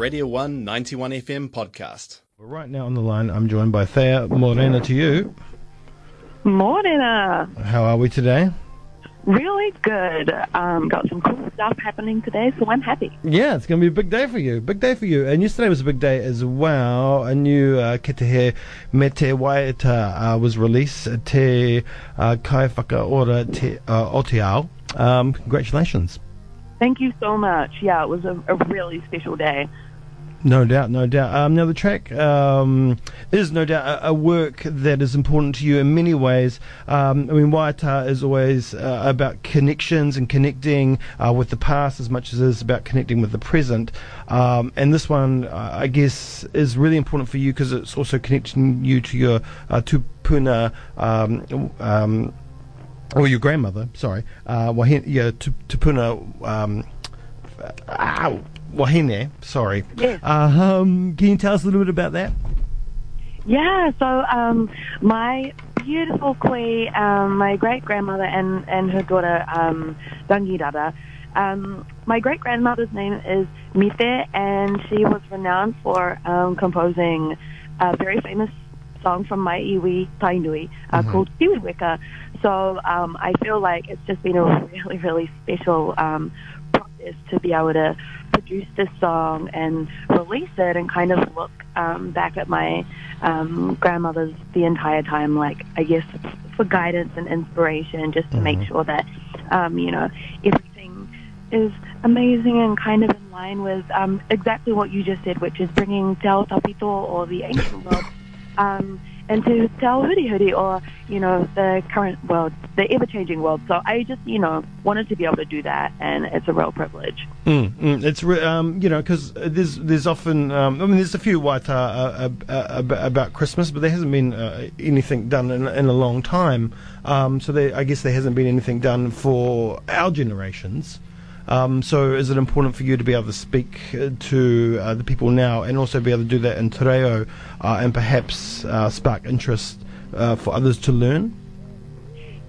Radio 1 91 FM podcast. Well, right now on the line, I'm joined by Theia Morena to you. Morena. How are we today? Really good. Um, got some cool stuff happening today, so I'm happy. Yeah, it's going to be a big day for you. Big day for you. And yesterday was a big day as well. A new uh, Kitehe Me Te Waiata uh, was released. Te uh, Kai Whakaora Te uh, Otiao. Um, congratulations. Thank you so much. Yeah, it was a, a really special day. No doubt, no doubt. Um, now, the track um, is no doubt a, a, work that is important to you in many ways. Um, I mean, Waiata is always uh, about connections and connecting uh, with the past as much as it is about connecting with the present. Um, and this one, uh, I guess, is really important for you because it's also connecting you to your uh, tupuna. Um, um, or your grandmother, sorry, uh, Wahine, yeah, Tupuna, um, ow, Wahine, sorry. Yes. Uh, um, can you tell us a little bit about that? Yeah, so um, my beautiful queen, um, my great grandmother and, and her daughter, um, Dangi Dada, um, my great grandmother's name is Mite, and she was renowned for um, composing a very famous song from my iwi Tainui uh, Mhm. called. So um, I feel like it's just been a really, really special um, process to be able to produce this song and release it and kind of look um, back at my um, grandmother's the entire time, like I guess for guidance and inspiration, just to make Mhm. sure that um, you know everything is amazing and kind of in line with um, exactly what you just said, which is bringing Te Ao Tawhito or the ancient world um, into to tell Huri Huri or, you know, the current world, the ever-changing world. So I just, you know, wanted to be able to do that, and it's a real privilege. Mm, mm, it's re- um, you know because there's there's often um, I mean there's a few Waiata uh, uh, uh, about Christmas, but there hasn't been uh, anything done in, in a long time. Um, so there, I guess there hasn't been anything done for our generations. Um, so is it important for you to be able to speak uh, to uh, the people now and also be able to do that in te reo uh, and perhaps uh, spark interest uh, for others to learn?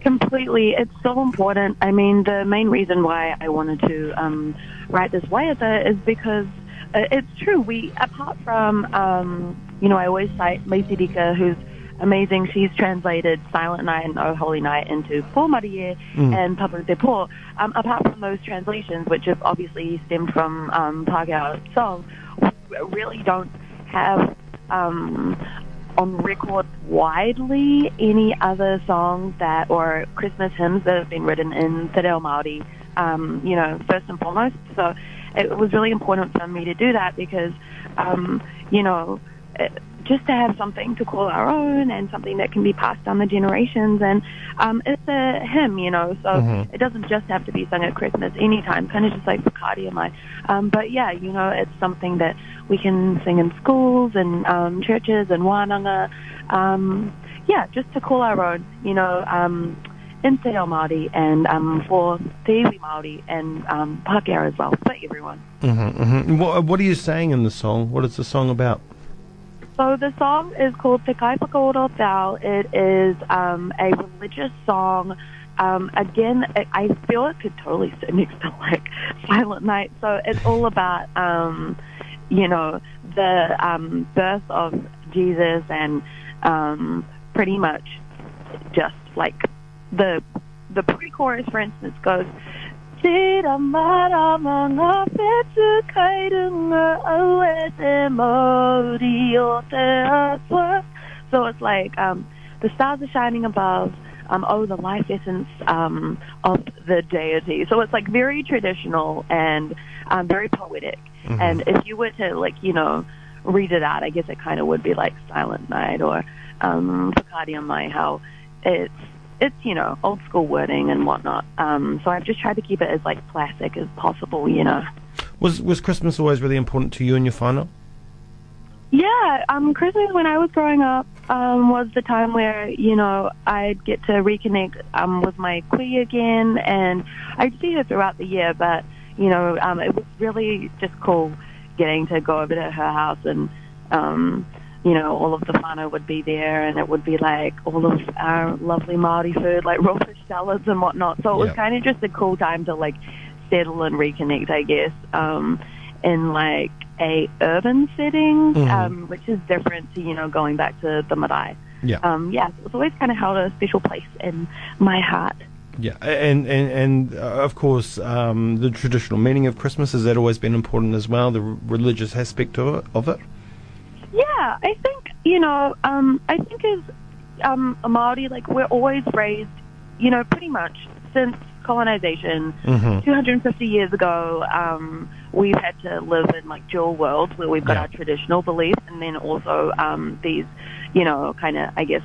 Completely. It's so important. I mean, the main reason why I wanted to um, write this waiata is because uh, it's true. We, apart from, um, you know, I always cite Maisey Rika, who's amazing. She's translated Silent Night and Oh Holy Night into Pō Mārie Mm. and Papa Te Po. Um, apart from those translations, which have obviously stemmed from um, Pākehā song, we really don't have um, on record widely any other songs that or Christmas hymns that have been written in Te Reo Māori, um, you know, first and foremost. So it was really important for me to do that because, um, you know, it, just to have something to call our own and something that can be passed down the generations. And um, it's a hymn, you know, so Mhm. it doesn't just have to be sung at Christmas anytime, kind of just like Bacardi and my. Um, but yeah, you know, it's something that we can sing in schools and um, churches and wānanga. Um, yeah, just to call our own, you know, um, in Te Reo Māori and um, for Te Iwi Māori and um, Pākehā as well, for everyone. Mm-hmm, mm-hmm. What, what are you saying in the song? What is the song about? So the song is called Te Kai Whakaora Tau. It is um, a religious song. Um, again, I I feel it could totally sit next to like Silent Night. So it's all about, um, you know, the um, birth of Jesus and um, pretty much just like the the pre-chorus, for instance, goes. Tira mara mga whetū kai runga au te Māori o te atua. So it's like um, the stars are shining above. Um, oh, the life essence um, of the deity. So it's like very traditional and um, very poetic. Mhm. And if you were to like, you know, read it out, I guess it kind of would be like Silent Night or um, Bacardi on My How it's it's you know old school wording and whatnot. Um, so I've just tried to keep it as like classic as possible. You know. Was was Christmas always really important to you and your whānau? Yeah, um, Christmas when I was growing up um, was the time where you know I'd get to reconnect um, with my kui again, and I'd see her throughout the year. But you know, um, it was really just cool getting to go over to her house, and um, you know, all of the whānau would be there, and it would be like all of our lovely Maori food, like raw fish salads and whatnot. So it was kind of just a cool time to like settle and reconnect, I guess. Um, in like a urban setting, Mhm. um, which is different to you know going back to the marae. Yeah. Um, yeah, so it's always kind of held a special place in my heart. Yeah, and and and uh, of course, um, the traditional meaning of Christmas has that always been important as well. The r- religious aspect of it. Of it. Yeah, I think you know. Um, I think as um, a Maori, like we're always raised, you know, pretty much since colonization, Mhm. 250 years ago. Um, we've had to live in like dual worlds where we've got Yeah. our traditional beliefs and then also um, these, you know, kind of I guess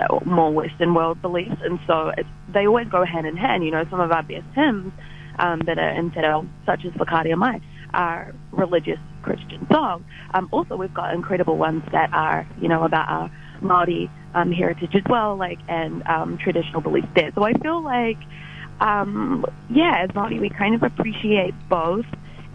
uh, more Western world beliefs, and so it's, they always go hand in hand. You know, some of our best hymns um, that are in Te Reo, such as Whakaaria Mai, are religious Christian songs. Um, also, we've got incredible ones that are, you know, about our Maori um, heritage as well, like and um, traditional beliefs there. So I feel like, um, yeah, as Maori, we kind of appreciate both,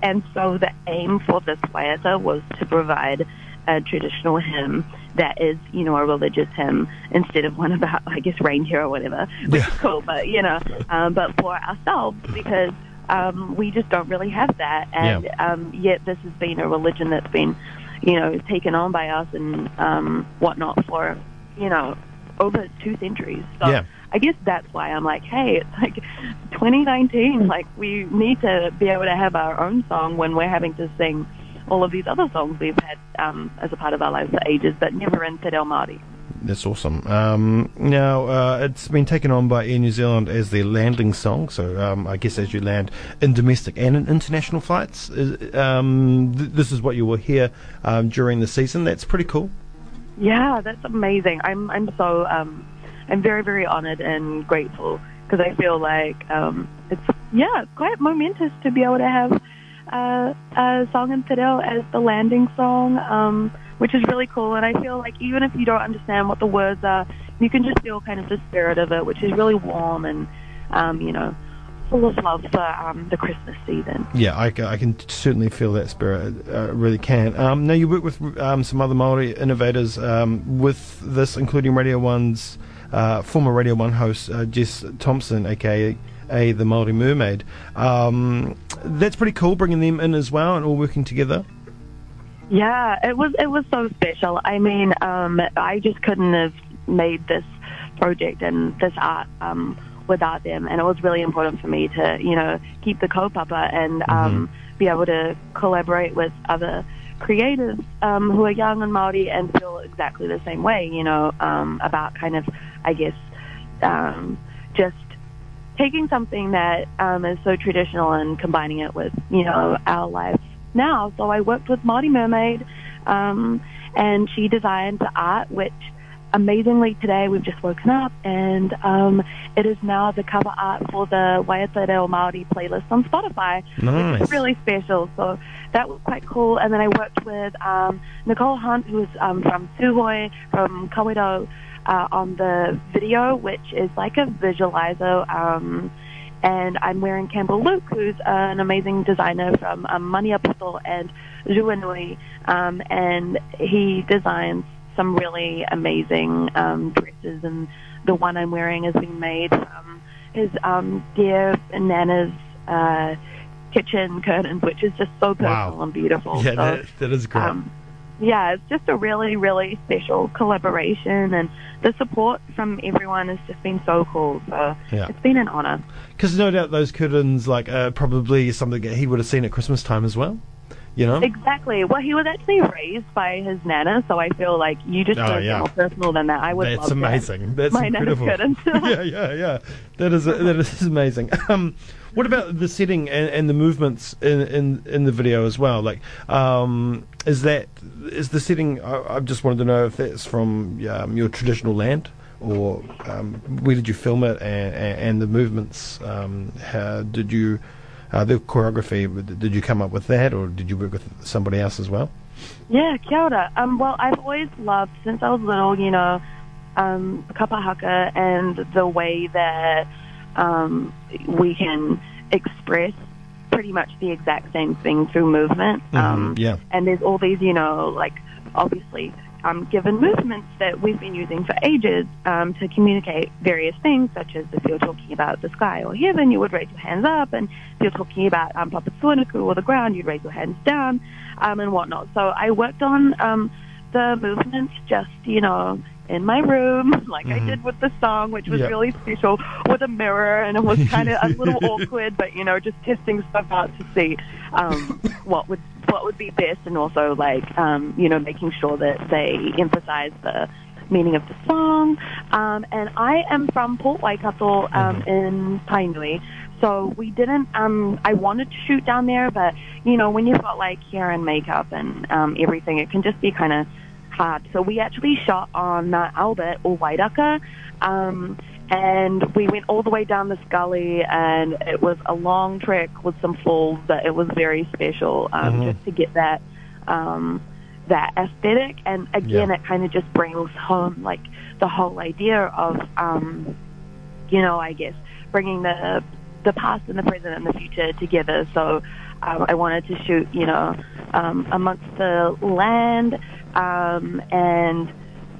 and so the aim for this waiata was to provide a traditional hymn that is, you know, a religious hymn instead of one about, I guess, reindeer or whatever, which Yeah. is cool, but you know, um, but for ourselves because um, we just don't really have that, and um, yet this has been a religion that's been, you know, taken on by us and um, whatnot for, you know, over two centuries. So Yeah. I guess that's why I'm like, hey, it's like 2019. Like we need to be able to have our own song when we're having to sing all of these other songs we've had um, as a part of our lives for ages, but never in Te Reo Māori. That's awesome. Um, now, uh, it's been taken on by Air New Zealand as their landing song. So, um, I guess as you land in domestic and in international flights, um, th- this is what you will hear um, during the season. That's pretty cool. Yeah, that's amazing. I'm I'm so um I'm very very honored and grateful because I feel like um it's yeah it's quite momentous to be able to have uh, a song in Reo as the landing song, um, which is really cool. And I feel like even if you don't understand what the words are, you can just feel kind of the spirit of it, which is really warm and um, you know full of love for um, the Christmas season. Yeah, I, I can certainly feel that spirit. Uh, really can. Um, now you work with um, some other Maori innovators um, with this, including Radio One's uh, former Radio One host uh, Jess Thompson, aka a, the Maori Mermaid. Um, that's pretty cool, bringing them in as well and all working together. Yeah, it was it was so special. I mean, um, I just couldn't have made this project and this art um, without them, and it was really important for me to you know keep the kaupapa and um, be able to collaborate with other creators um, who are young and Maori and feel exactly the same way. You know, um, about kind of I guess um, just taking something that um, is so traditional and combining it with you know our lives now. So I worked with Māori Mermaid, um, and she designed the art, which amazingly today we've just woken up, and um, it is now the cover art for the Waiata Reo Māori playlist on Spotify. Nice. It's really special. So that was quite cool. And then I worked with um, Nicole Hunt, who's um, from Suhoi, from Kawerau, uh, on the video, which is like a visualizer. Um, and I'm wearing Campbell Luke, who's uh, an amazing designer from um, and Ruanui, um, and he designs some really amazing um, dresses. And the one I'm wearing has been made from his um, dear Nana's uh, kitchen curtains, which is just so personal Wow. and beautiful. Yeah, so, that, that is great. um, yeah, it's just a really, really special collaboration, and the support from everyone has just been so cool. So Yeah. it's been an honor. Because no doubt those curtains, like, uh, probably something that he would have seen at Christmas time as well. You know? Exactly. Well, he was actually raised by his nana, so I feel like you just Oh, couldn't yeah. more personal than that. I would That's love that. amazing. That's My incredible. curtains. yeah, yeah, yeah. That is that is amazing. Um, what about the setting and, and the movements in, in in the video as well? Like, um, is that is the setting? I, I just wanted to know if that's from um, your traditional land, or um, where did you film it, and, and, and the movements? Um, how did you? Uh, the choreography, did you come up with that, or did you work with somebody else as well? Yeah, kia ora. Um, well, I've always loved, since I was little, you know, um, kapahaka and the way that um, we can express pretty much the exact same thing through movement. Um, Mhm, yeah. And there's all these, you know, like, obviously um, given movements that we've been using for ages um, to communicate various things, such as if you're talking about the sky or heaven, you would raise your hands up, and if you're talking about um, Papatūānuku or the ground, you'd raise your hands down, um, and whatnot. So I worked on um, the movements just, you know, in my room, like I did with the song, which was Yep. really special, with a mirror, and it was kind of a little awkward, but you know, just testing stuff out to see um, what would what would be best, and also like um, you know, making sure that they emphasize the meaning of the song. Um, and I am from Port Waikato um, in Tainui. So we didn't. Um, I wanted to shoot down there, but you know, when you've got like hair and makeup and um, everything, it can just be kind of hard. So we actually shot on Mount Albert or Wairaka, um, and we went all the way down this gully, and it was a long trek with some falls, but it was very special um, Mhm. just to get that um, that aesthetic. And again, Yeah. it kind of just brings home like the whole idea of, um, you know, I guess bringing the the past and the present and the future together. So um, I wanted to shoot, you know, um, amongst the land um, and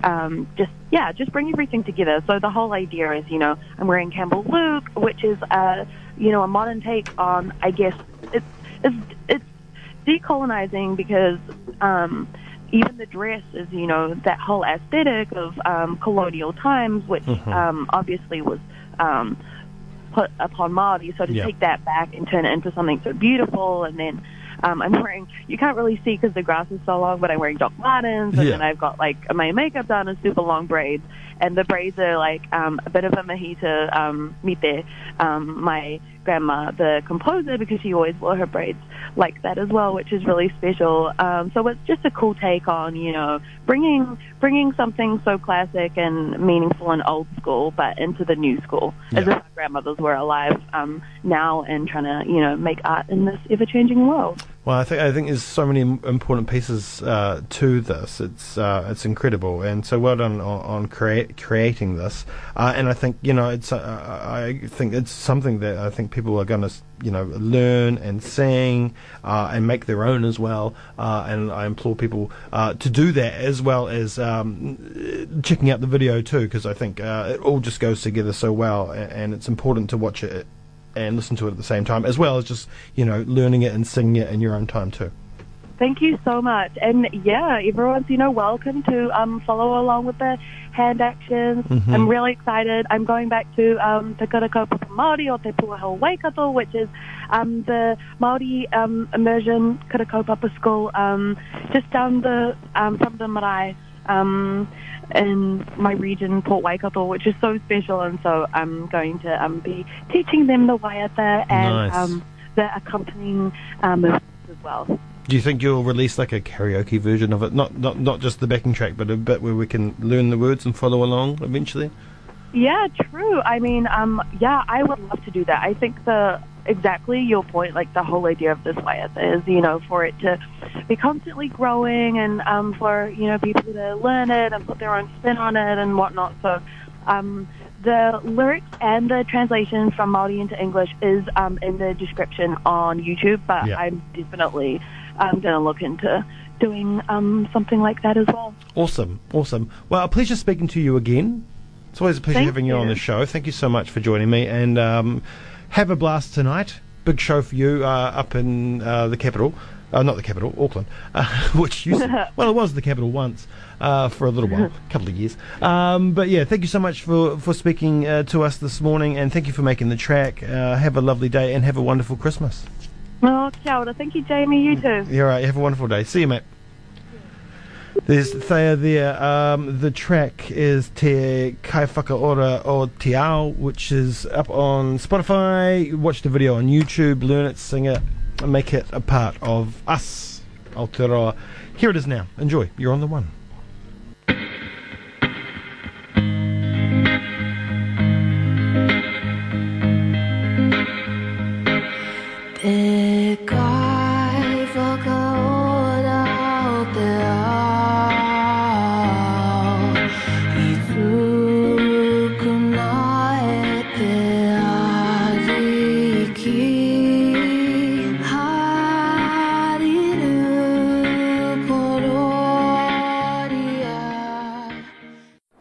um, just yeah, just bring everything together. So the whole idea is, you know, I'm wearing Campbell Luke, which is a you know a modern take on, I guess it's it's it's decolonizing because um, even the dress is, you know, that whole aesthetic of um, colonial times, which Mhm. um, obviously was um, put upon Maori. So to Yeah. take that back and turn it into something so beautiful, and then um, I'm wearing, you can't really see because the grass is so long, but I'm wearing Doc Martens, and Yeah. then I've got like my makeup done in super long braids, and the braids are like um, a bit of a mahita um, mite. Um, my grandma, the composer, because she always wore her braids like that as well, which is really special. Um, so it's just a cool take on, you know, bringing bringing something so classic and meaningful and old school, but into the new school, as if our grandmothers were alive um, now and trying to, you know, make art in this ever changing world. Well, I think I think there's so many important pieces uh, to this. It's uh, it's incredible, and so well done on, on create, creating this. Uh, and I think you know it's uh, I think it's something that I think people are going to you know learn and sing uh, and make their own as well. Uh, and I implore people to do that as well as um, checking out the video too, because I think it all just goes together so well, and, and it's important to watch it and listen to it at the same time, as well as just you know learning it and singing it in your own time too. Thank you so much. And yeah, everyone's, you know, welcome to um, follow along with the hand actions. Mhm. I'm really excited. I'm going back to um, Te Kura Kaupapa Māori or Te Puaho Waikato, which is um, the Māori um, immersion Kura Kaupapa school um, just down the, um, from the marae um, in my region, Port Waikato, which is so special. And so I'm going to um, be teaching them the waiata and Nice. um, the accompanying um, movements as well. Do you think you'll release like a karaoke version of it? Not not not just the backing track, but a bit where we can learn the words and follow along eventually. Yeah, true. I mean, um, yeah, I would love to do that. I think the exactly your point, like the whole idea of this waiata is, you know, for it to be constantly growing and um, for you know people to learn it and put their own spin on it and whatnot. So. Um, the lyrics and the translation from Māori into English is um, in the description on YouTube, but Yeah. I'm definitely um, going to look into doing um, something like that as well. Awesome, awesome. Well, a pleasure speaking to you again. It's always a pleasure Thank having you. on the show. Thank you so much for joining me, and um, have a blast tonight. Big show for you uh, up in uh, the capital. Uh, not the capital, Auckland, uh, which used to, well, it was the capital once uh, for a little while, a couple of years. Um, but yeah, thank you so much for for speaking uh, to us this morning, and thank you for making the track. Uh, have a lovely day, and have a wonderful Christmas. Oh, kia ora. Thank you, Jamie. You too. Yeah, all right. Have a wonderful day. See you, mate. There's Theia there. Um, the track is Te Kai Whakaora o Te Ao, which is up on Spotify. Watch the video on YouTube, learn it, sing it, and make it a part of us, Aotearoa. Here it is now. Enjoy. You're on the one.